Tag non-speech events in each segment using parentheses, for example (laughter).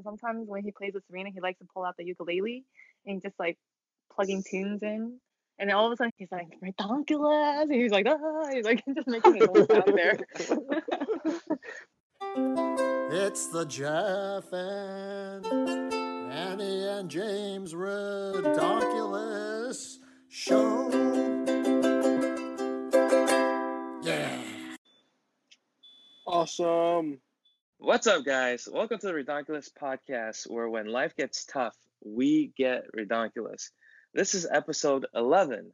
And sometimes when he plays with Serena, he likes to pull out the ukulele and just like plugging tunes in. And then all of a sudden he's like, redonkulous. And he's like, ah, he's like (laughs) just making his own sound there. (laughs) It's the Jeff and Annie and James Redonkulous Show. Yeah. Awesome. What's up, guys? Welcome to the Redonkulous Podcast, where when life gets tough, we get redonkulous. This is episode 11.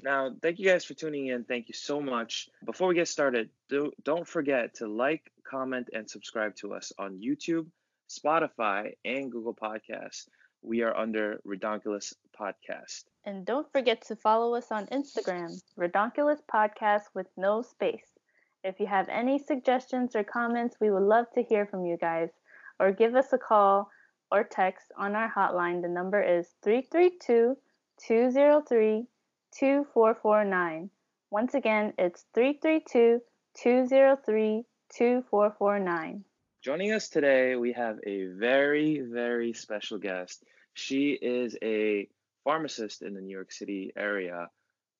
Now, thank you guys for tuning in. Thank you so much. Before we get started, do, don't forget to like, comment, and subscribe to us on YouTube, Spotify, and Google Podcasts. We are under Redonkulous Podcast. And don't forget to follow us on Instagram, Redonkulous Podcast with no space. If you have any suggestions or comments, we would love to hear from you guys. Or give us a call or text on our hotline. The number is 332 203 2449. Once again, it's 332 203 2449. Joining us today, we have a very, very special guest. She is a pharmacist in the New York City area.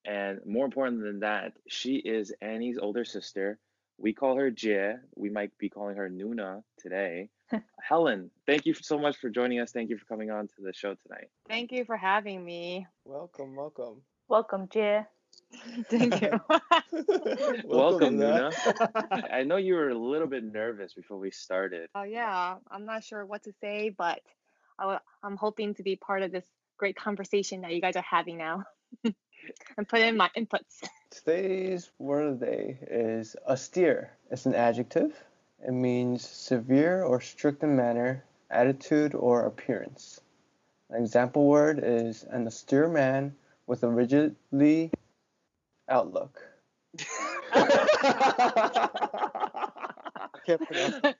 And more important than that, she is Annie's older sister. We call her Jie. We might be calling her Nuna today. (laughs) Helen, thank you so much for joining us. Thank you for coming on to the show tonight. Thank you for having me. Welcome, welcome. Welcome, Jia. (laughs) Thank you. (laughs) Welcome, Nuna. Nuna. I know you were a little bit nervous before we started. Oh yeah, I'm not sure what to say, but I w- I'm hoping to be part of this great conversation that you guys are having now, (laughs) and put in my inputs. Today's word of the day is austere. It's an adjective. It means severe or strict in manner, attitude, or appearance. An example word is an austere man with a rigidly outlook. (laughs) (laughs) Can't pronounce (laughs) it.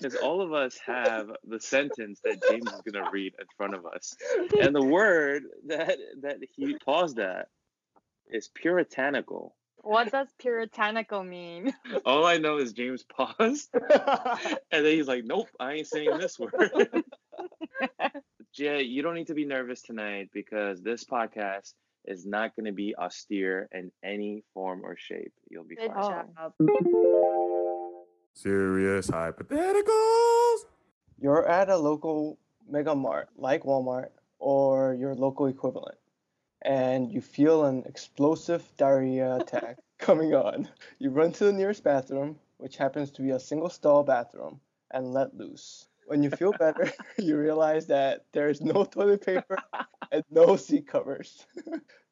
Because all of us have the sentence that James is going to read in front of us. And the word that, that he paused at is puritanical. What does puritanical mean? All I know is James paused. (laughs) And then he's like, nope, I ain't saying this word. (laughs) Jay, you don't need to be nervous tonight because this podcast is not going to be austere in any form or shape. You'll be Good fine. job. Oh. Serious hypotheticals. You're at a local mega mart like Walmart or your local equivalent, and you feel an explosive diarrhea (laughs) attack coming on. You run to the nearest bathroom, which happens to be a single stall bathroom, and let loose. When you feel better, (laughs) (laughs) you realize that there is no toilet paper and no seat covers.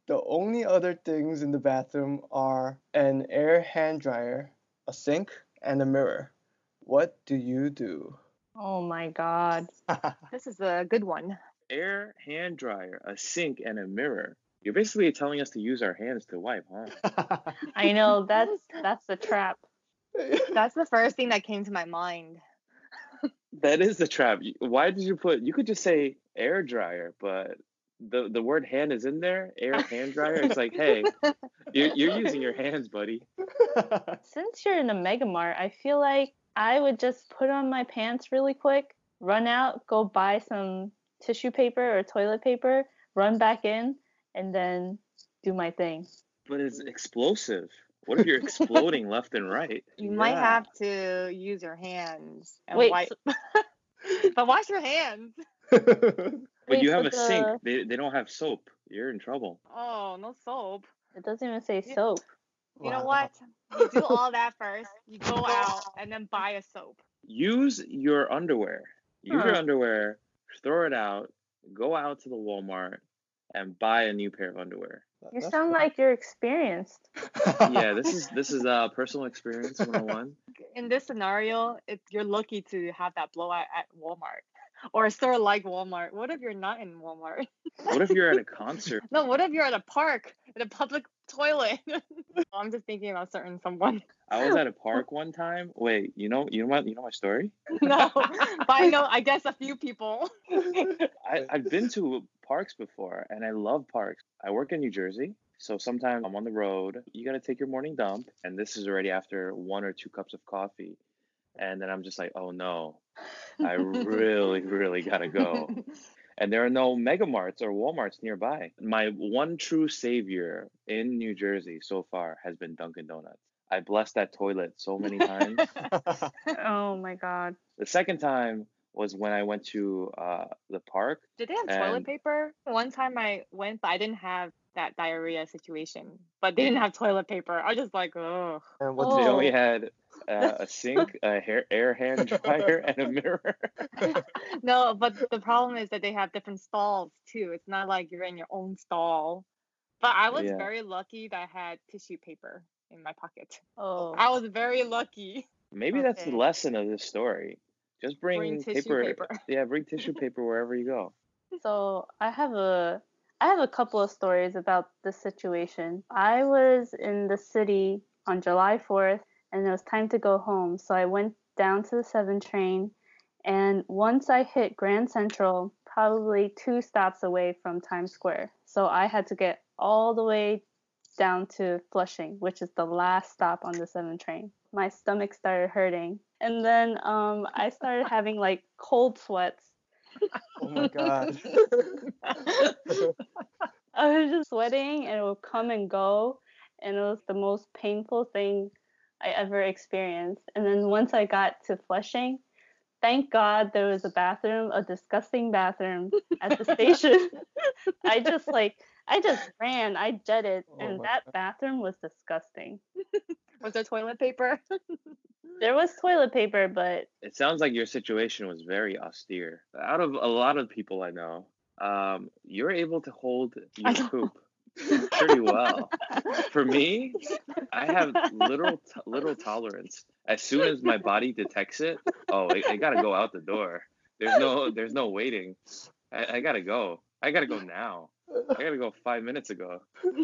the only other things in the bathroom are an air hand dryer, a sink, and a mirror. What do you do? Oh my God. (laughs) This is a good one. Air hand dryer, a sink, and a mirror. You're basically telling us to use our hands to wipe, huh? (laughs) I know that's that's the trap. That's the first thing that came to my mind. That is the trap. Why did you put? You could just say air dryer, but the the word hand is in there. Air (laughs) hand dryer. It's like, hey, you're, you're using your hands, buddy. (laughs) Since you're in a mega mart, I feel like I would just put on my pants really quick, run out, go buy some tissue paper or toilet paper, run back in, and then do my thing. But it's explosive. What if you're exploding (laughs) left and right? You might have to use your hands and Wait, wipe. but wash your hands. But you have but a sink. the- They, they don't have soap. You're in trouble. Oh, no soap. It doesn't even say soap. You know what? You do all that first. You go out and then buy a soap. Use your underwear. Use your underwear. Throw it out. Go out to the Walmart and buy a new pair of underwear. You That's sound cool. like you're experienced. (laughs) Yeah, this is this is uh personal experience 101. In this scenario, it, you're lucky to have that blowout at Walmart or a store like Walmart. What if you're not in Walmart? What if you're at a (laughs) concert? No, what if you're at a park at a public toilet? (laughs) Oh, I'm just thinking about certain someone. I was at a park one time. Wait, you know, you know what? You know my story. (laughs) no, but I know. I guess a few people. I, I've been to parks before, and I love parks. I work in New Jersey, so sometimes I'm on the road. You got to take your morning dump, and this is already after one or two cups of coffee. And then I'm just like, oh no, I (laughs) really, really gotta go. (laughs) And there are no Mega Marts or Walmarts nearby. My one true savior in New Jersey so far has been Dunkin' Donuts. I blessed that toilet so many times. (laughs) Oh my god. the second time was when I went to uh, the park. Did they have toilet paper? One time I went, but I didn't have that diarrhea situation. But they didn't have toilet paper. I was just like, oh. and what Oh. They only had uh, a sink, a hair air hand (laughs) dryer, and a mirror. (laughs) No, but the problem is that they have different stalls too. It's not like you're in your own stall. But I was Yeah. very lucky that I had tissue paper in my pocket. Oh. I was very lucky. Maybe that's the lesson of this story. Just bring, Bring tissue paper. paper. (laughs) Yeah, bring tissue paper wherever you go. So I have a I have a couple of stories about this situation. I was in the city on July 4th and it was time to go home. So I went down to the 7 train and once I hit Grand Central, probably two stops away from Times Square. So I had to get all the way down to Flushing, which is the last stop on the 7 train. My stomach started hurting. And then um, I started having like cold sweats (laughs) oh my god. (laughs) I was just sweating and it would come and go. And it was the most painful thing I ever experienced. And then once I got to Flushing, thank God there was a bathroom, a disgusting bathroom at the station. (laughs) (laughs) I just like, I just ran, I jetted, Oh and that God. bathroom was disgusting. (laughs) Was there toilet paper? There was toilet paper, but It sounds like your situation was very austere. Out of a lot of people I know, um, you're able to hold your know. poop pretty (laughs) well. For me, I have little t- little tolerance. As soon as my body detects it, oh, I, it gotta go out the door. There's no there's no waiting. I, I gotta go. I gotta go now. I gotta go five minutes ago.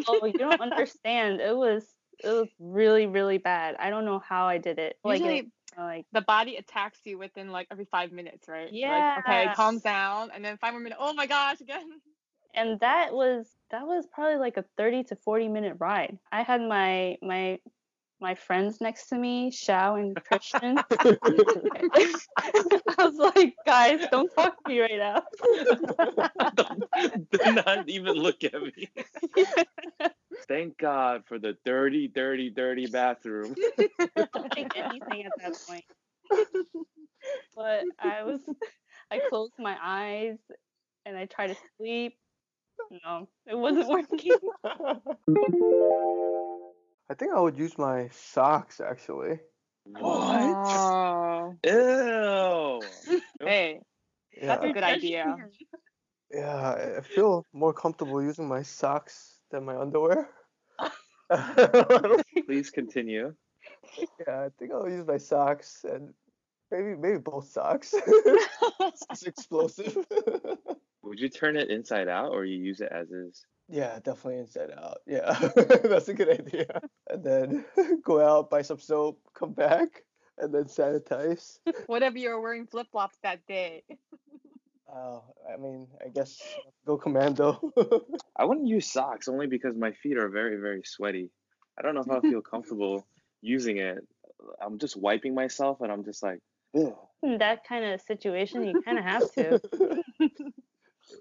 oh, you don't understand. It was it was really really bad. I don't know how I did it. Like, Usually it- like the body attacks you within like every five minutes, right? Like, okay, calm down, and then five more minutes. Oh my gosh, again. And that was that was probably like a 30 to 40 minute ride. I had my my my friends next to me shao and (laughs) christian. (laughs) I was like guys don't talk to me right now. (laughs) Do not even look at me. Thank God for the dirty, dirty, dirty bathroom. don't think anything at that point. But i was i closed my eyes and i tried to sleep no it wasn't working (laughs) I think I would use my socks actually. What? Oh. Ew. (laughs) Hey, that's a good idea. yeah. I- I feel more comfortable using my socks than my underwear. (laughs) Please continue. Yeah, I think I'll use my socks and maybe maybe both socks. it's explosive. Would you turn it inside out or you use it as is? yeah, definitely inside out. Yeah, (laughs) that's a good idea. And then (laughs) go out, buy some soap, come back, and then sanitize. (laughs) Whatever you were wearing flip flops that day. Oh, I mean, I guess go commando. I wouldn't use socks only because my feet are very, very sweaty. I don't know if I feel comfortable using it. I'm just wiping myself and I'm just like, Ugh. in that kind of situation you kind of have to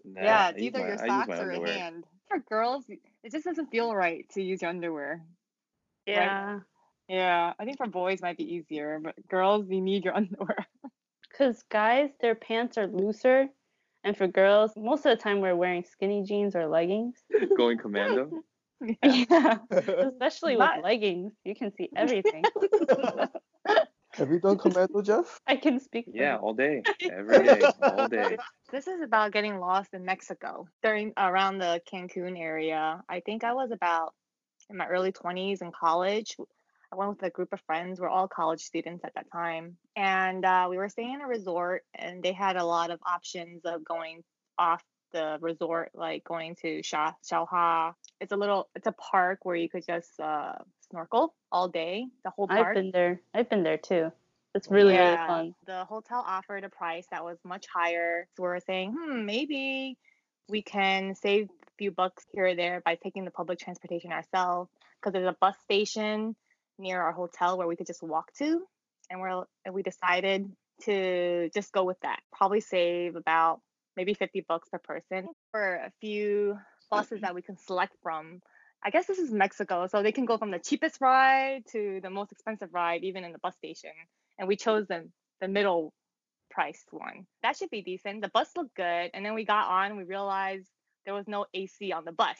Nah, yeah, I it's either my- your socks my or your underwear. hand. For girls, it just doesn't feel right to use your underwear. yeah Yeah, I think for boys might be easier, but girls, you need your (laughs) underwear. Because guys, their pants are looser, and for girls, most of the time we're wearing skinny jeans or leggings. (laughs) Going (laughs) commando. Yeah, especially with leggings, you can see everything. Have you done commando, (laughs) Jeff? I can speak. for Yeah, you. all day, (laughs) every day, all day. This is about getting lost in Mexico during around the Cancun area. I think I was about in my early 20s in college. I went with a group of friends. We're all college students at that time, and uh, we were staying in a resort, and they had a lot of options of going off the resort, like going to Sha Xel-Há. It's a little, it's a park where you could just uh, snorkel all day, the whole park. I've been there. I've been there too. It's really really fun. The hotel offered a price that was much higher. So we were saying, hmm, maybe we can save a few bucks here or there by taking the public transportation ourselves because there's a bus station near our hotel where we could just walk to. and we're and we decided to just go with that. Probably save about maybe 50 bucks per person for a few buses that we can select from. I guess this is Mexico, so they can go from the cheapest ride to the most expensive ride, even in the bus station. And we chose the the middle priced one. That should be decent. The bus looked good, and then we got on. We realized there was no AC on the bus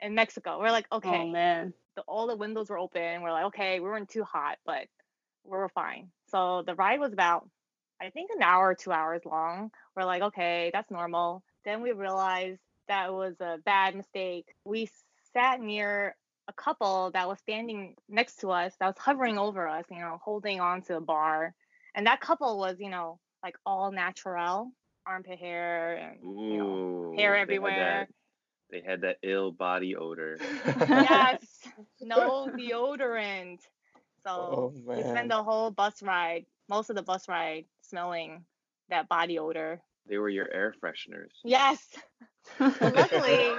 in Mexico. We're like, oh, okay, Oh man. the, all the windows were open. We're like, okay, we weren't too hot, but we were fine. So the ride was about, I think, an hour or two hours long. We're like, okay, that's normal. Then we realized that was a bad mistake. We sat near a couple that was standing next to us, that was hovering over us, you know, holding on to a bar. And that couple was, you know, like all natural, armpit hair and you know, Ooh, hair they had everywhere. that- They had that ill body odor. (laughs) yes, no (laughs) deodorant. So Oh, we man. spent the whole bus ride, most of the bus ride, smelling that body odor. They were your air fresheners. Yes. But luckily,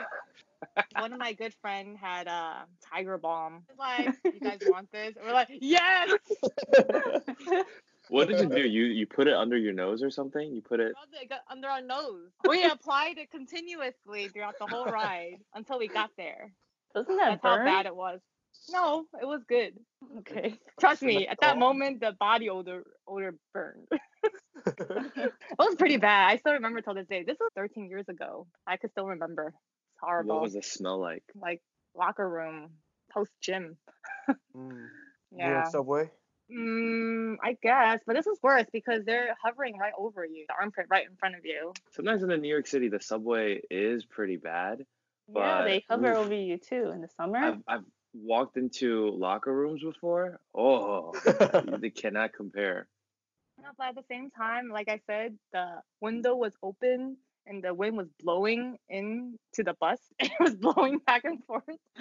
(laughs) one of my good friend had a tiger balm. Like, you guys (laughs) want this? We're like, yes. What did you do? You you put it under your nose or something? You put it. Rubbed it got under our nose. (laughs) We applied it continuously throughout the whole ride until we got there. Doesn't that That's how bad it was. No, it was good. Okay. (laughs) Trust me, at that moment the body odor odor burned. (laughs) (laughs) it was pretty bad. I still remember till this day. This was 13 years ago. I could still remember. It's horrible. What was the smell like? Like locker room, post gym. Mm. You Yeah. Subway? Mm, I guess, but this is worse because they're hovering right over you, the armpit right in front of you. Sometimes in the New York City, the subway is pretty bad. yeah, they hover oof. over you too in the summer. I've I've walked into locker rooms before. Oh, they (laughs) cannot compare. No, but at the same time, like I said, the window was open and the wind was blowing into the bus. (laughs) It was blowing back and forth. (laughs)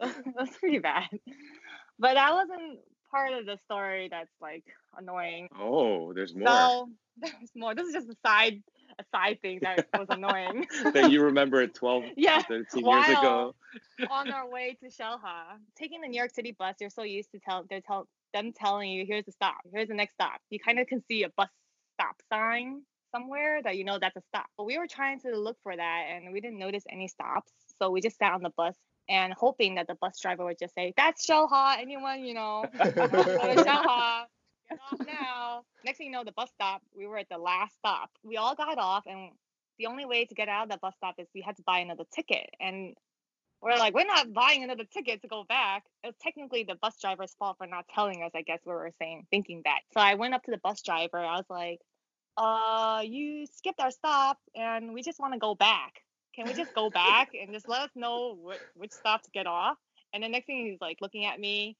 That's pretty bad. But that wasn't part of the story that's like annoying. Oh, there's more So there's more. This is just a side a side thing that (laughs) was annoying. (laughs) that you remember it 12, (laughs) Yeah, 13 years while- ago. on our way to Xel-Há, taking the New York City bus, you're so used to tell they're tell them telling you here's the stop, here's the next stop. You kind of can see a bus stop sign somewhere that you know that's a stop. But we were trying to look for that and we didn't notice any stops, so we just sat on the bus and hoping that the bus driver would just say, "That's Xel-Há." Anyone you know, go to Xel-Há. Now. Next thing you know, the bus stop. We were at the last stop. We all got off, and the only way to get out of that bus stop is we had to buy another ticket. And we're like, we're not buying another ticket to go back. It was technically the bus driver's fault for not telling us, I guess what we were saying, thinking that. So I went up to the bus driver. I was like, uh, you skipped our stop and we just want to go back. Can we just go (laughs) back and just let us know wh- which stop to get off? And the next thing he's like looking at me.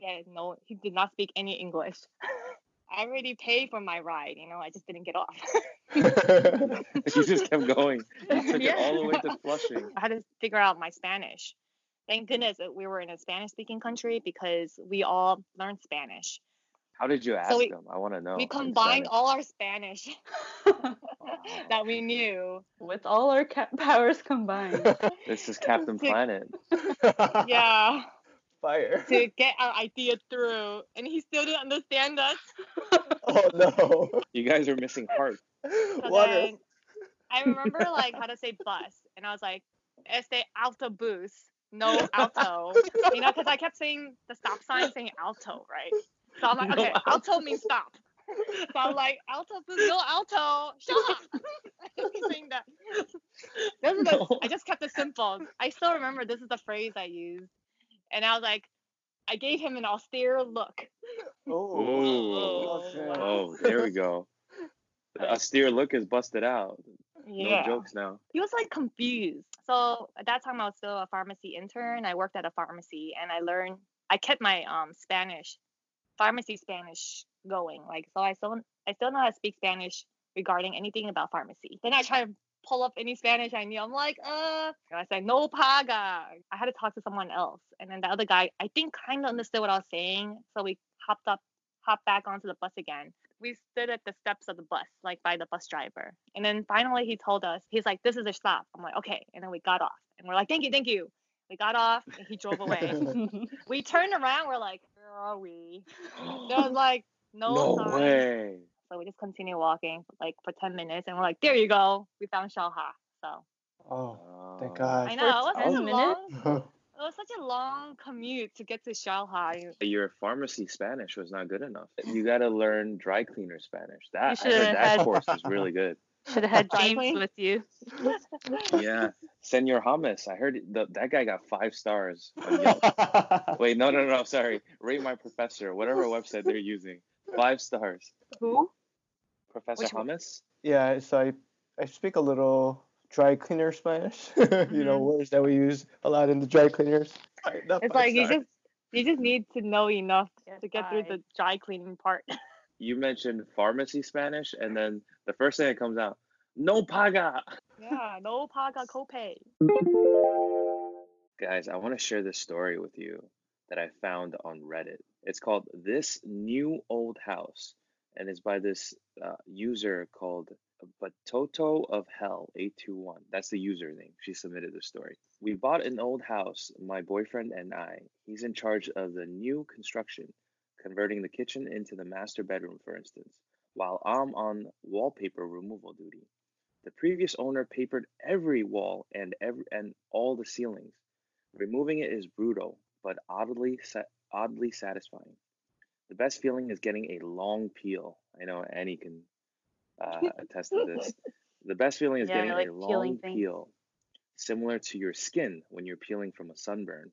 Yeah, no, he did not speak any English. (laughs) I already paid for my ride, you know, I just didn't get off. (laughs) you just kept going. You (laughs) took Yeah. it all the way to Flushing. I had to figure out my Spanish. Thank goodness that we were in a Spanish speaking country because we all learned Spanish. How did you ask we- them? I want to know. we combined all our Spanish that we knew. With all our ca- powers combined. This is Captain Planet. Yeah, Fire. to (laughs) get our idea through. And he still didn't understand us. Oh no. (laughs) You guys are missing heart. So What then is? I remember like how to say bus. And I was like, este autobus, no (laughs) alto. You know, because I kept saying the stop sign saying alto, right? So I'm like, No okay, alto means stop. So I'm like, alto, please, no alto, shut up. I keep saying that. This is the, I just kept it simple. I still remember this is the phrase I used. And I was like, I gave him an austere look. Oh. Ooh. Okay. Oh, there we go. (laughs) The austere look is busted out. No jokes now. he was like confused. So at that time, I was still a pharmacy intern. I worked at a pharmacy, and I learned. I kept my um Spanish, pharmacy Spanish going. Like so, I still I still know how to speak Spanish regarding anything about pharmacy. Then I try to pull up any Spanish I knew. I'm like, uh, I said no paga. I had to talk to someone else, and then the other guy I think kind of understood what I was saying. So we hopped up, hopped back onto the bus again we stood at the steps of the bus, like by the bus driver. And then finally he told us, he's like, this is a stop. I'm like, okay. And then we got off and we're like, thank you, thank you. We got off and he drove away. (laughs) we turned around, we're like, where are we? There was (laughs) like no, no sign. way. So we just continue walking like for 10 minutes and we're like, there you go. We found Xel-Há. So Oh, thank Oh. God. I know. It was, such a long, (laughs) it was such a long commute to get to Xel-Há. Your pharmacy Spanish was not good enough. You got to learn dry cleaner Spanish. That I heard that had- course was really good. (laughs) Should have had James with you. (laughs) Yeah, Senor Hummus. I heard the, that guy got five stars. Wait, no, no, no. Sorry. Rate my professor. Whatever website they're using. Five stars. Who? Professor Which one? Hummus. yeah, so I, I speak a little dry cleaner Spanish. (laughs) you know, mm-hmm. words that we use a lot in the dry cleaners. Alright, It's like you just you just need to know enough Get to get through the dry cleaning part. (laughs) You mentioned pharmacy Spanish, and then the first thing that comes out, no paga. yeah, no paga copay. Guys, I want to share this story with you that I found on Reddit. It's called This New Old House, and it's by this uh, user called Batoto of Hell 821. That's the username. She submitted the story. We bought an old house, my boyfriend and I. He's in charge of the new construction, converting the kitchen into the master bedroom, for instance, while I'm on wallpaper removal duty. The previous owner papered every wall and every and all the ceilings. Removing it is brutal, but oddly oddly satisfying. The best feeling is getting a long peel. I know Annie can uh, (laughs) attest to this. The best feeling is Yeah, getting like a long things. peel, similar to your skin when you're peeling from a sunburn.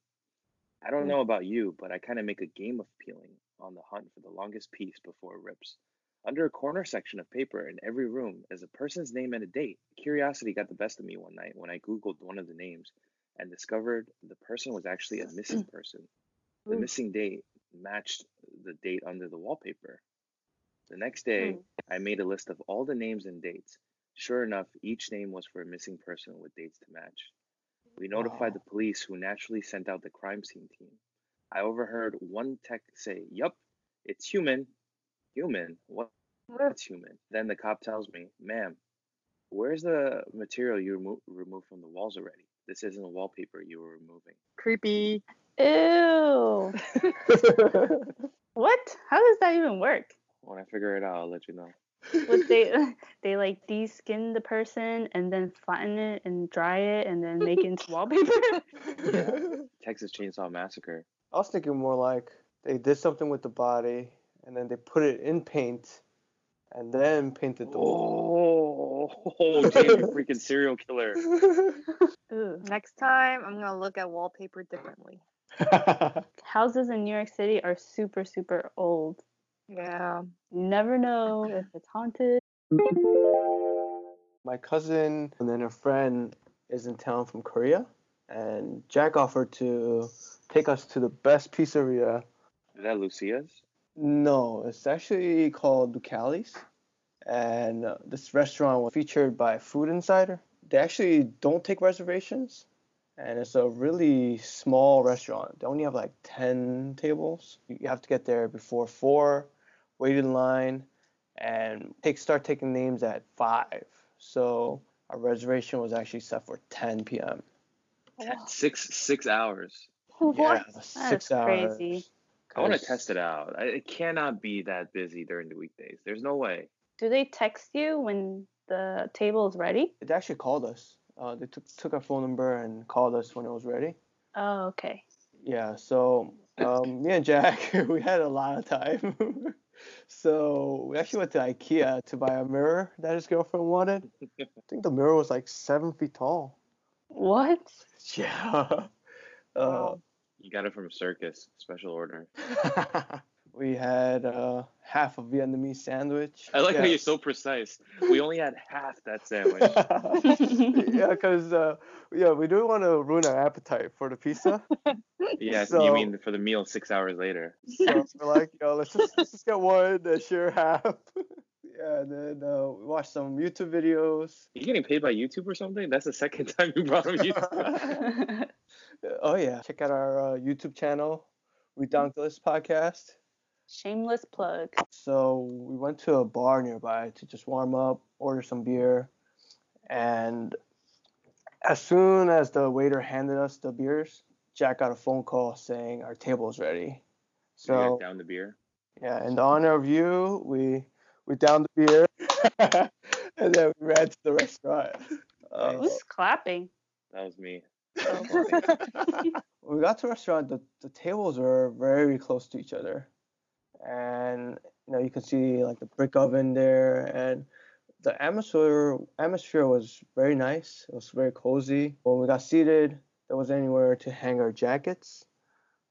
I don't Mm. know about you, but I kind of make a game of peeling on the hunt for the longest piece before it rips. Under a corner section of paper in every room is a person's name and a date. Curiosity got the best of me one night when I Googled one of the names and discovered the person was actually a missing (clears throat) person. The missing date matched the date under the wallpaper. The next day, Hmm. I made a list of all the names and dates. Sure enough, each name was for a missing person with dates to match. We notified Wow. the police, who naturally sent out the crime scene team. I overheard one tech say, Yup, it's human. Human? What- What's human? Then the cop tells me, Ma'am, where's the material you remo- removed from the walls already? This isn't wallpaper you were removing. Creepy. Ew. (laughs) What? How does that even work? When I figure it out, I'll let you know. Would they (laughs) (laughs) they like de-skin the person and then flatten it and dry it and then make it into wallpaper? Texas Chainsaw Massacre. I was thinking more like they did something with the body and then they put it in paint and then painted the wall. Oh, oh James, you freaking serial killer. Ooh. Next time, I'm gonna look at wallpaper differently. (laughs) Houses in New York City are super super old. Yeah. You never know if it's haunted. My cousin and then her friend is in town from Korea, and Jack offered to take us to the best pizzeria. Is that Lucia's? No, it's actually called Lucali's, and uh, this restaurant was featured by Food Insider. They actually don't take reservations, and it's a really small restaurant. They only have like 10 tables. You have to get there before 4, wait in line, and take start taking names at 5. So our reservation was actually set for 10 p.m. Ten- Six six hours. (laughs) Yeah, That's hours. crazy. I want to test it out. I, it cannot be that busy during the weekdays. There's no way. Do they text you when the table is ready? They actually called us. Uh, they took took our phone number and called us when it was ready. Oh, okay. Yeah, so um, me and Jack, (laughs) we had a lot of time. (laughs) so we actually went to IKEA to buy a mirror that his girlfriend wanted. (laughs) I think the mirror was like seven feet tall. What? Yeah. Uh, You got it from Circus, special order. We had uh, half a Vietnamese sandwich. I like how you're so precise. We only had half that sandwich. (laughs) yeah, because uh, yeah, we don't want to ruin our appetite for the pizza. (laughs) Yes, So- you mean for the meal six hours later. So we're like, yo, let's just, let's just get one and share half. (laughs) yeah, and then uh, we watched some YouTube videos. You getting paid by YouTube or something? That's the second time you brought up YouTube. oh yeah, check out our uh, YouTube channel, Redonkulous Podcast. Shameless plug. So we went to a bar nearby to just warm up, order some beer, and as soon as the waiter handed us the beers, Jack got a phone call saying our table is ready. You got So down the beer. yeah, in the honor of you, we we downed the beer, (laughs) and then we ran to the restaurant. Uh, Who's clapping? That was me. (laughs) when we got to the restaurant, the, the tables were very close to each other, and you know you can see like the brick oven there, and the atmosphere atmosphere was very nice. It was very cozy. When we got seated, there was anywhere to hang our jackets,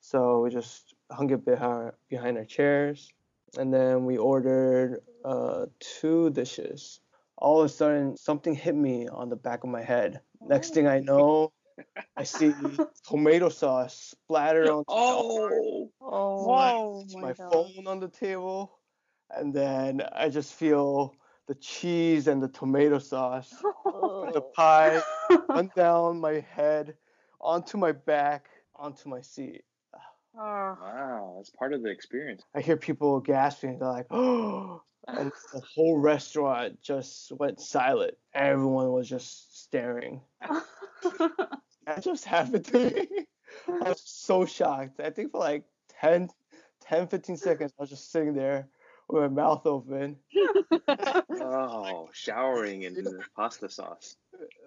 so we just hung it behind behind our chairs, and then we ordered uh, two dishes. All of a sudden, something hit me on the back of my head. Next thing I know, I see tomato sauce splattered on Oh, Oh, Whoa. my my phone on the table, and then I just feel the cheese and the tomato sauce, (laughs) the pie run (laughs) down my head, onto my back, onto my seat. Oh. wow, that's part of the experience. I hear people gasping. They're like, "Oh!" (gasps) and (gasps) the whole restaurant just went silent. Everyone was just staring. (laughs) That just happened to me. (laughs) I was so shocked. I think for like 10, 10 15 seconds, I was just sitting there with my mouth open. Oh, showering in the pasta sauce.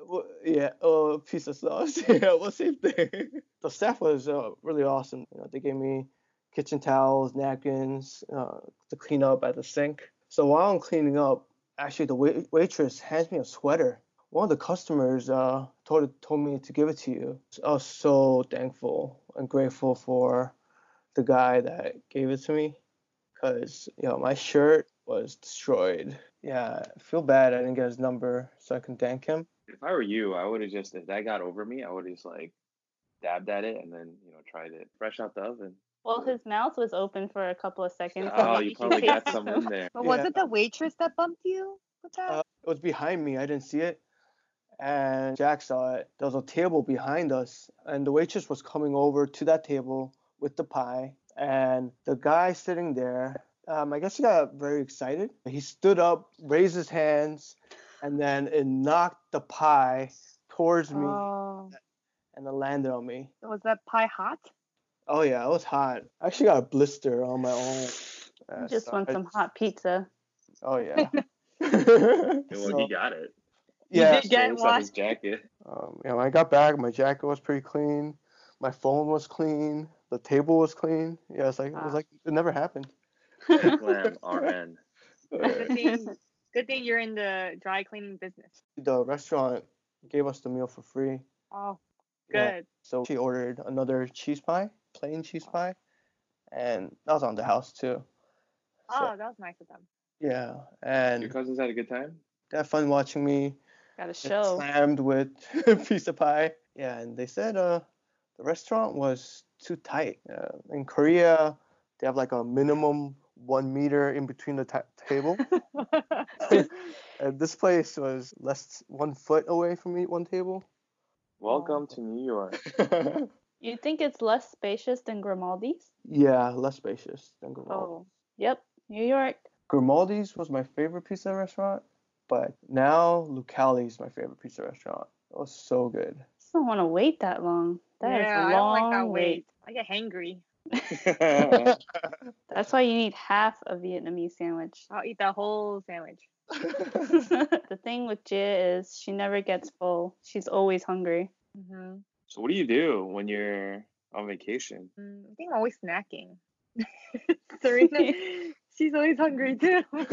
Well, yeah, uh, piece of sauce. (laughs) yeah, well, same thing. The staff was uh, really awesome. You know, they gave me kitchen towels, napkins uh, to clean up at the sink. So while I'm cleaning up, actually the wait- waitress hands me a sweater. One of the customers uh, told told me to give it to you. I was so thankful and grateful for the guy that gave it to me, because you know my shirt was destroyed. Yeah, I feel bad I didn't get his number so I can thank him. If I were you, I would have just if that got over me, I would have just like dabbed at it and then you know tried it fresh out the oven. well, his mouth was open for a couple of seconds. (laughs) Oh, you probably got tasted some in there. But was it the waitress that bumped you with that? Uh, it was behind me. I didn't see it. And Jack saw it. There was a table behind us, and the waitress was coming over to that table with the pie. And the guy sitting there, um, I guess he got very excited. He stood up, raised his hands, and then it knocked the pie towards me oh. and it landed on me. Was that pie hot? Oh yeah, it was hot. I actually got a blister on my own. Uh, Just so want I- some hot pizza. Oh yeah. (laughs) And when So, he got it, yeah. did get so it's on jacket. Um, you know, when I got back, my jacket was pretty clean. My phone was clean. The table was clean. Yeah, it's like it was Ah. like it never happened. Glam (laughs) RN. Good thing, good thing you're in the dry cleaning business. the restaurant gave us the meal for free. Oh, Yeah. good. So she ordered another cheese pie, plain cheese pie, and that was on the house too. Oh, that was nice of them. Yeah, and Your cousins had a good time. they had fun watching me Got a get show. slammed with a (laughs) piece of pie. Yeah, and they said uh the restaurant was too tight. Uh, in Korea, they have like a minimum one meter in between the ta- table. (laughs) And this place was less one foot away from me, one table. Welcome to New York. (laughs) You think it's less spacious than Grimaldi's? yeah, less spacious than Grimaldi. Oh, yep, New York. Grimaldi's was my favorite pizza restaurant, but now Lucali Lucali's my favorite pizza restaurant. It was so good. Just don't want to wait that long. That is yeah, I don't like that wait. wait. I get hangry. (laughs) (laughs) That's why you need half a Vietnamese sandwich. I'll eat that whole sandwich. (laughs) the thing with Jia is she never gets full. She's always hungry. hmm so what do you do when you're on vacation? Mm, I think I'm always snacking. Serena, she's always hungry too. (laughs)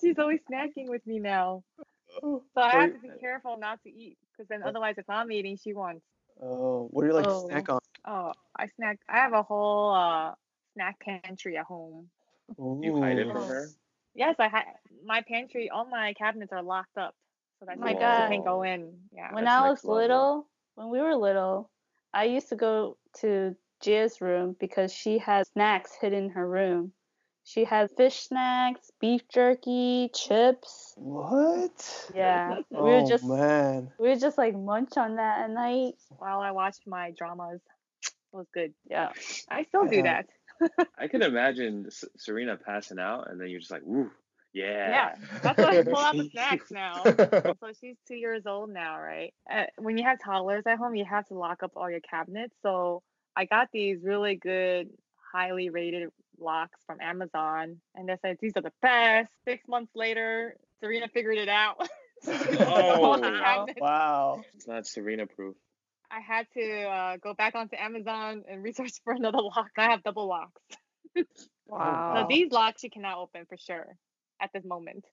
she's always snacking with me now. So I have to be careful not to eat because then otherwise, if I'm eating, she wants. Oh, what do you like Oh. to snack on? Oh, I snack. I have a whole uh, snack pantry at home. You hide it from her? Yes, I have my pantry. All my cabinets are locked up, so that My she God. can't go in. Yeah. When I was next level. little, when we were little, I used to go to Jia's room because she has snacks hidden in her room. She has fish snacks, beef jerky, chips. What? Yeah, we Oh were just man. we would just like munch on that at night. While I watched my dramas, it was good. Yeah. I still do Yeah. that. I can imagine S- Serena passing out, and then you're just like, "Woo, yeah." Yeah, that's why I pull out the (laughs) snacks now. (laughs) So she's two years old now, right? Uh, when you have toddlers at home, you have to lock up all your cabinets. So I got these really good, highly rated locks from Amazon, and they said these are the best. Six months later, Serena figured it out. (laughs) (laughs) Oh, wow. Wow. It's not Serena proof. I had to uh, go back onto Amazon and research (laughs) for another lock. I have double locks. Wow. So these locks she cannot open for sure at this moment.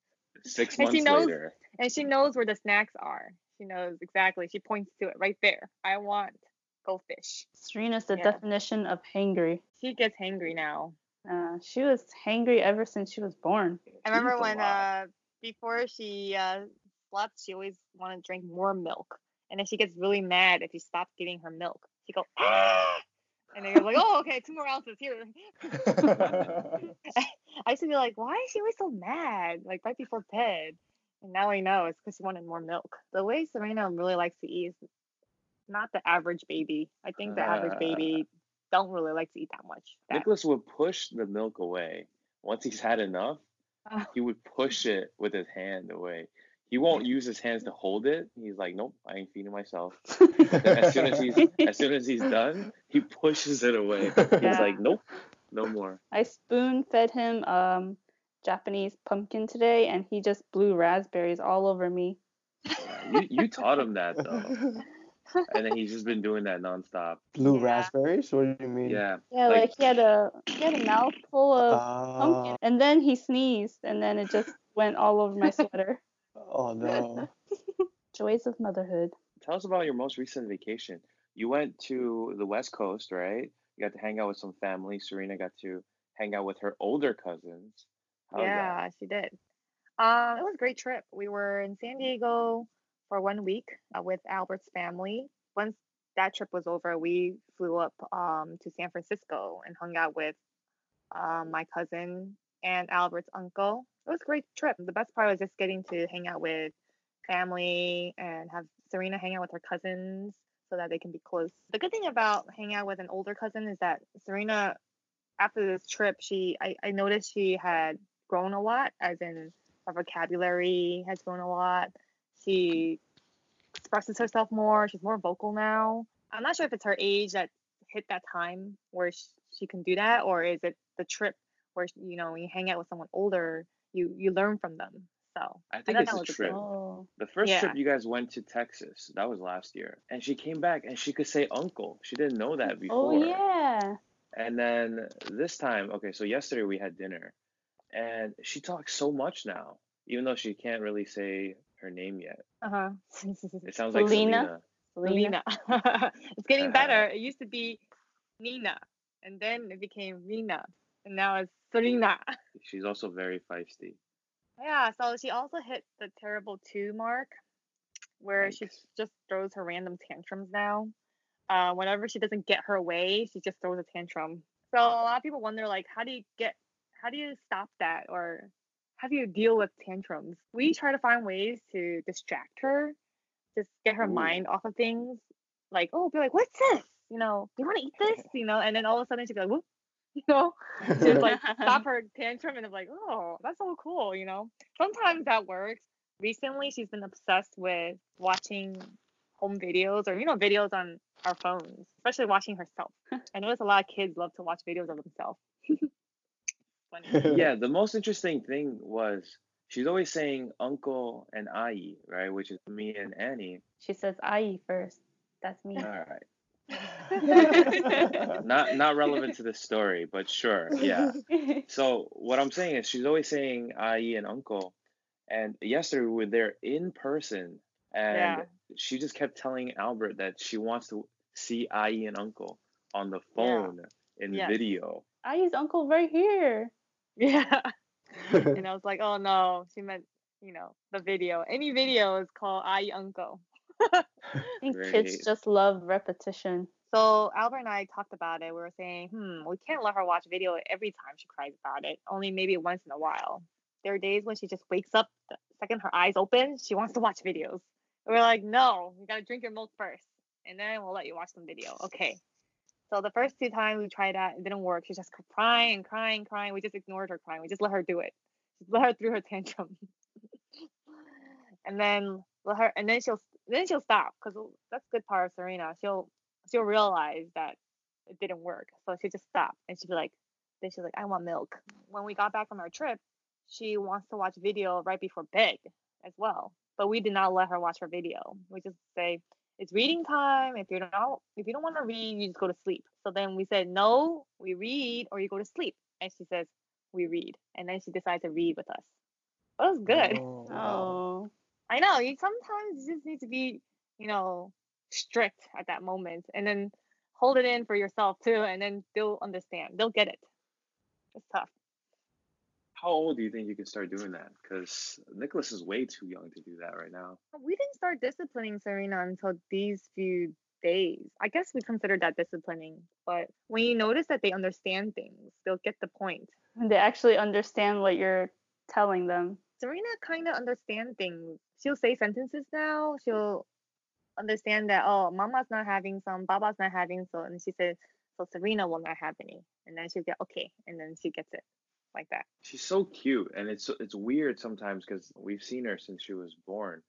Six And she months knows- later. And she knows where the snacks are. She knows exactly. She points to it right there. I want goldfish. Serena's the Yeah. definition of hangry. She gets hangry now. Uh, she was hangry ever since she was born. I remember when uh before she uh slept, she always wanted to drink more milk. And then she gets really mad if you stop giving her milk. She goes, ah! and then you're like, oh, okay, two more ounces here. (laughs) (laughs) I used to be like, why is she always so mad? Like right before bed. And now I know it's because she wanted more milk. The way Serena really likes to eat is not the average baby. I think the average Ah. baby don't really like to eat that much. That- Nicholas would push the milk away. Once he's had enough, (laughs) he would push it with his hand away. He won't (laughs) use his hands to hold it. He's like, nope, I ain't feeding myself. (laughs) as soon as he's as soon as he's done, he pushes it away. He's Yeah. like, nope, no more. I spoon fed him um Japanese pumpkin today, and he just blew raspberries all over me. You you taught him that though, and then he's just been doing that nonstop. (laughs) Blue Yeah. raspberries? What do you mean? Yeah, Yeah, Like- like, he had a he had a mouthful of Uh, pumpkin, and then he sneezed, and then it just (laughs) went all over my sweater. oh no. (laughs) Joys of motherhood. tell us about your most recent vacation. You went to the West Coast, right? You got to hang out with some family. Serena got to hang out with her older cousins. How yeah, she did. Um, it was a great trip. We were in San Diego for one week uh, with Albert's family. Once that trip was over, we flew up um, to San Francisco and hung out with um, my cousin and Albert's uncle. It was a great trip. The best part was just getting to hang out with family and have Serena hang out with her cousins so that they can be close. The good thing about hanging out with an older cousin is that Serena, after this trip, she I, I noticed she had grown a lot, as in her vocabulary has grown a lot. She expresses herself more. She's more vocal now. I'm not sure if it's her age that hit that time where she, she can do that, or is it the trip where you know when you hang out with someone older, you you learn from them. So I think thought it's a trip. Oh, The first Yeah. trip you guys went to Texas, that was last year. And she came back and she could say uncle. She didn't know that oh, before. oh yeah. And then this time, okay, so yesterday we had dinner and she talks so much now, even though she can't really say her name yet. uh huh. It sounds (laughs) like Selena? Selena. (laughs) It's getting better. It used to be Nina, and then it became Rina, and now it's Serena. (laughs) She's also very feisty. Yeah, so she also hit the terrible two mark, where she just throws her random tantrums now. Uh, whenever she doesn't get her way, she just throws a tantrum. So a lot of people wonder, like, how do you get, how do you stop that, or how do you deal with tantrums? We try to find ways to distract her, just get her Ooh. mind off of things. Like, oh, be like, what's this? You know, do you want to eat this? (laughs) You know, and then all of a sudden she'd be like, whoop, (laughs) you know, just (laughs) like stop her tantrum and it's like, oh, that's so cool, you know. Sometimes that works. Recently, she's been obsessed with watching home videos or you know videos on our phones, especially watching herself. I notice a lot of kids love to watch videos of themselves. Funny. (laughs) yeah, the most interesting thing was she's always saying uncle and ai, right? Which is me and Annie. She says "I" first. That's me. All right. (laughs) (laughs) Not not relevant to the story, but sure. Yeah. So what I'm saying is she's always saying ai and uncle. And yesterday we were there in person and Yeah. she just kept telling Albert that she wants to see ai and uncle on the Yeah. phone in Yes. video. Ayi's uncle right here. (laughs) yeah. (laughs) And I was like, oh no, she meant you know the video. Any video is called I Uncle. I think Great. kids just love repetition. So Albert and I talked about it. We were saying, hmm, we can't let her watch video every time she cries about it. Only maybe once in a while. There are days when she just wakes up the second her eyes open, she wants to watch videos. And we're like, no, you gotta drink your milk first, and then we'll let you watch some video. Okay. So the first two times we tried that, it didn't work. She just kept crying, and crying, crying. We just ignored her crying. We just let her do it. Just let her through her tantrum. (laughs) and then let her, and then she'll then she'll stop because that's good part of Serena. She'll she'll realize that it didn't work. So she just stopped and she'd be like, then she's like, I want milk. When we got back from our trip, she wants to watch video right before bed as well. But we did not let her watch her video. We just say, it's reading time. If you don't if you don't want to read, you just go to sleep. So then we said, no, we read or you go to sleep. And she says, we read. And then she decided to read with us. It was good. Oh, wow. Oh. I know. You sometimes you just need to be, you know, strict at that moment and then hold it in for yourself too, and then they'll understand. They'll get it. It's tough. How old do you think you can start doing that? Because Nicholas is way too young to do that right now. We didn't start disciplining Serena until these few days. I guess we consider that disciplining, but when you notice that they understand things, they'll get the point. They actually understand what you're telling them. Serena kind of understands things. She'll say sentences now. She'll understand that oh, Mama's not having some, Baba's not having so, and she says so Serena will not have any, and then she'll get okay, and then she gets it like that. She's so cute, and it's it's weird sometimes because we've seen her since she was born,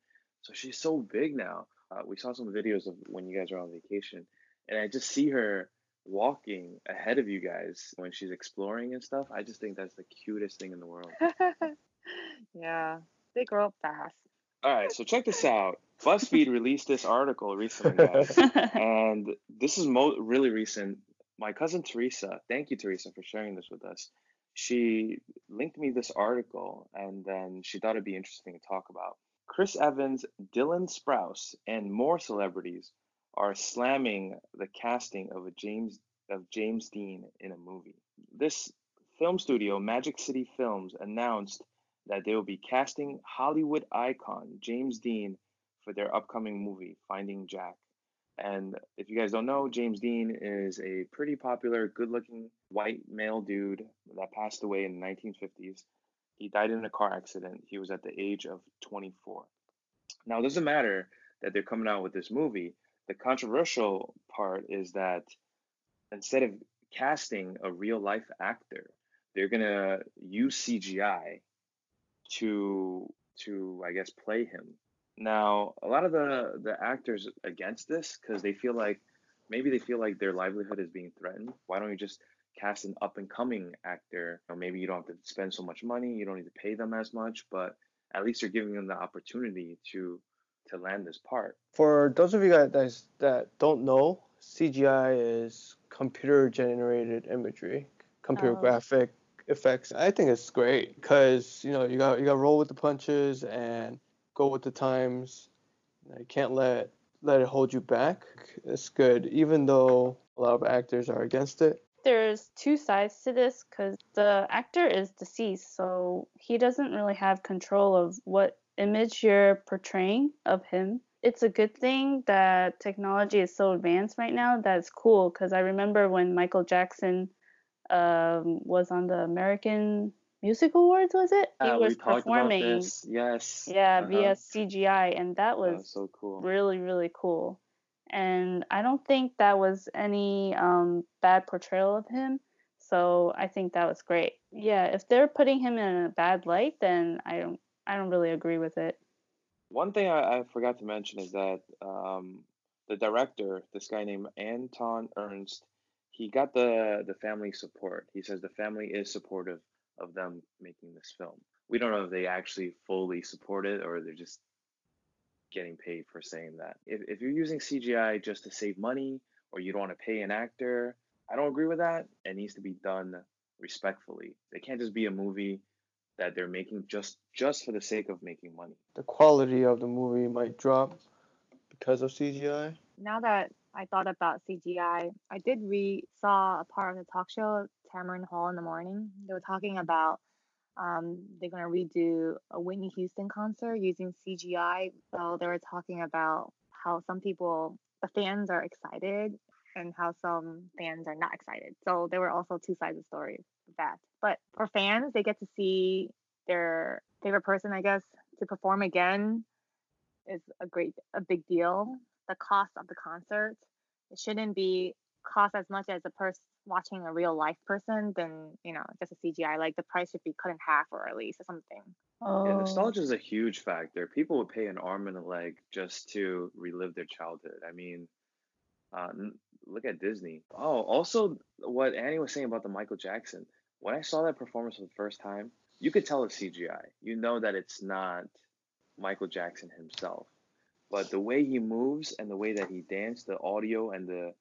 so she's so big now. Uh, we saw some videos of when you guys are on vacation, and I just see her walking ahead of you guys when she's exploring and stuff. I just think that's the cutest thing in the world. (laughs) yeah, they grow up fast. All right, so check this out. BuzzFeed released this article recently, (laughs) guys, (laughs) and this is mo- really recent. My cousin Teresa, thank you, Teresa, for sharing this with us. She linked me this article, and then she thought it'd be interesting to talk about. Chris Evans, Dylan Sprouse, and more celebrities are slamming the casting of a James of James Dean in a movie. This film studio, Magic City Films, announced that they will be casting Hollywood icon James Dean for their upcoming movie, Finding Jack. And if you guys don't know, James Dean is a pretty popular, good looking white male dude that passed away in the 1950s. He died in a car accident. He was at the age of 24. Now, it doesn't matter that they're coming out with this movie. The controversial part is that instead of casting a real life actor, they're going to use CGI to to I guess play him. Now, a lot of the the actors against this because they feel like maybe they feel like their livelihood is being threatened. Why don't you just cast an up and coming actor? Or maybe you don't have to spend so much money, you don't need to pay them as much, but at least you're giving them the opportunity to to land this part. For those of you guys that, that don't know, CGI is computer generated imagery, computer Oh. graphic effects. I think it's great because you know you got you got roll with the punches and go with the times. I can't let let it hold you back. It's good, even though a lot of actors are against it. There's two sides to this because the actor is deceased, so he doesn't really have control of what image you're portraying of him. It's a good thing that technology is so advanced right now. That's cool because I remember when Michael Jackson um, was on the American Music Awards, was it? He Uh, was performing. Yes. yeah, Uh-huh. via CGI, and that That was was so cool. really really cool and i don't think that was any um, bad portrayal of him so i think that was great yeah if they're putting him in a bad light then i don't i don't really agree with it One thing I, I forgot to mention is that um, the director, this guy named Anton Ernst, he got the the family support. He says the family is supportive of them making this film. We don't know if they actually fully support it or they're just getting paid for saying that. If, if you're using CGI just to save money or you don't want to pay an actor, I don't agree with that. It needs to be done respectfully. It can't just be a movie that they're making just just for the sake of making money. The quality of the movie might drop because of CGI. Now that I thought about CGI, I did re saw a part of the talk show Tamron Hall in the morning. They were talking about um, they're gonna redo a Whitney Houston concert using CGI. So they were talking about how some people, the fans, are excited and how some fans are not excited. So there were also two sides of the story of that. But for fans, they get to see their favorite person, I guess, to perform again is a great, a big deal. The cost of the concert, it shouldn't be cost as much as a person watching a real life person than you know just a CGI. Like the price should be cut in half or at least or something. oh Yeah, nostalgia is a huge factor. People would pay an arm and a leg just to relive their childhood. I mean, uh, n- look at Disney. Oh, also what Annie was saying about the Michael Jackson. When I saw that performance for the first time, you could tell it's CGI. You know that it's not Michael Jackson himself. But the way he moves and the way that he danced, the audio and the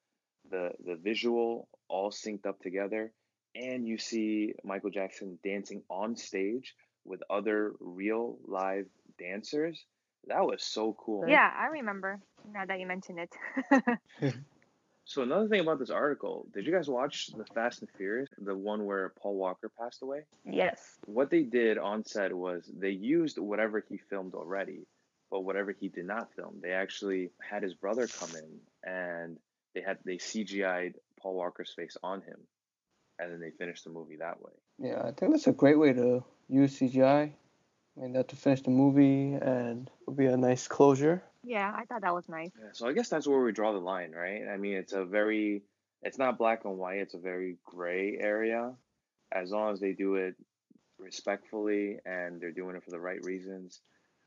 the the visual all synced up together, and you see Michael Jackson dancing on stage with other real live dancers. That was so cool. Yeah, I remember. Now that you mention it. (laughs) So another thing about this article, did you guys watch the Fast and Furious, the one where Paul Walker passed away? Yes. What they did on set was they used whatever he filmed already, but whatever he did not film, they actually had his brother come in and they had they CGI'd Paul Walker's face on him, and then they finish the movie that way. Yeah, I think that's a great way to use CGI. I mean, that to finish the movie and it'll be a nice closure. yeah, I thought that was nice. Yeah, so I guess that's where we draw the line, right? I mean, it's a very, it's not black and white. It's a very gray area. As long as they do it respectfully and they're doing it for the right reasons,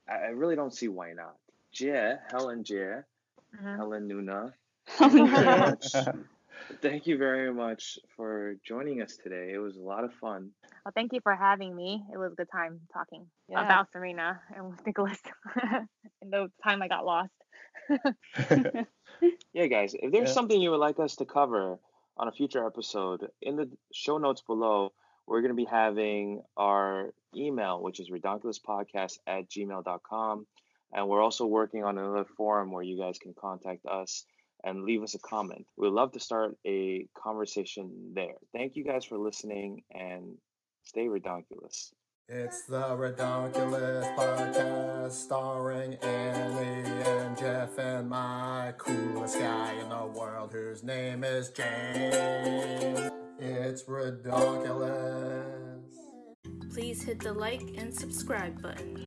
I, I really don't see why not. Jia, Helen Jia, Mhm. Helen Nuna, (laughs) (laughs) thank you very much. Thank you very much for joining us today. It was a lot of fun. Well, thank you for having me. It was a good time talking Yeah. about Serena and with Nicholas (laughs) and the time I got lost. (laughs) Yeah, guys, if there's Yeah. something you would like us to cover on a future episode, in the show notes below, we're going to be having our email, which is redonkulouspodcast at gmail.com. And we're also working on another forum where you guys can contact us and leave us a comment. We'd love to start a conversation there. Thank you guys for listening and stay redonkulous. It's the Redonkulous Podcast starring Annie and Jeff and my coolest guy in the world whose name is James. It's Redonkulous. Please hit the like and subscribe button.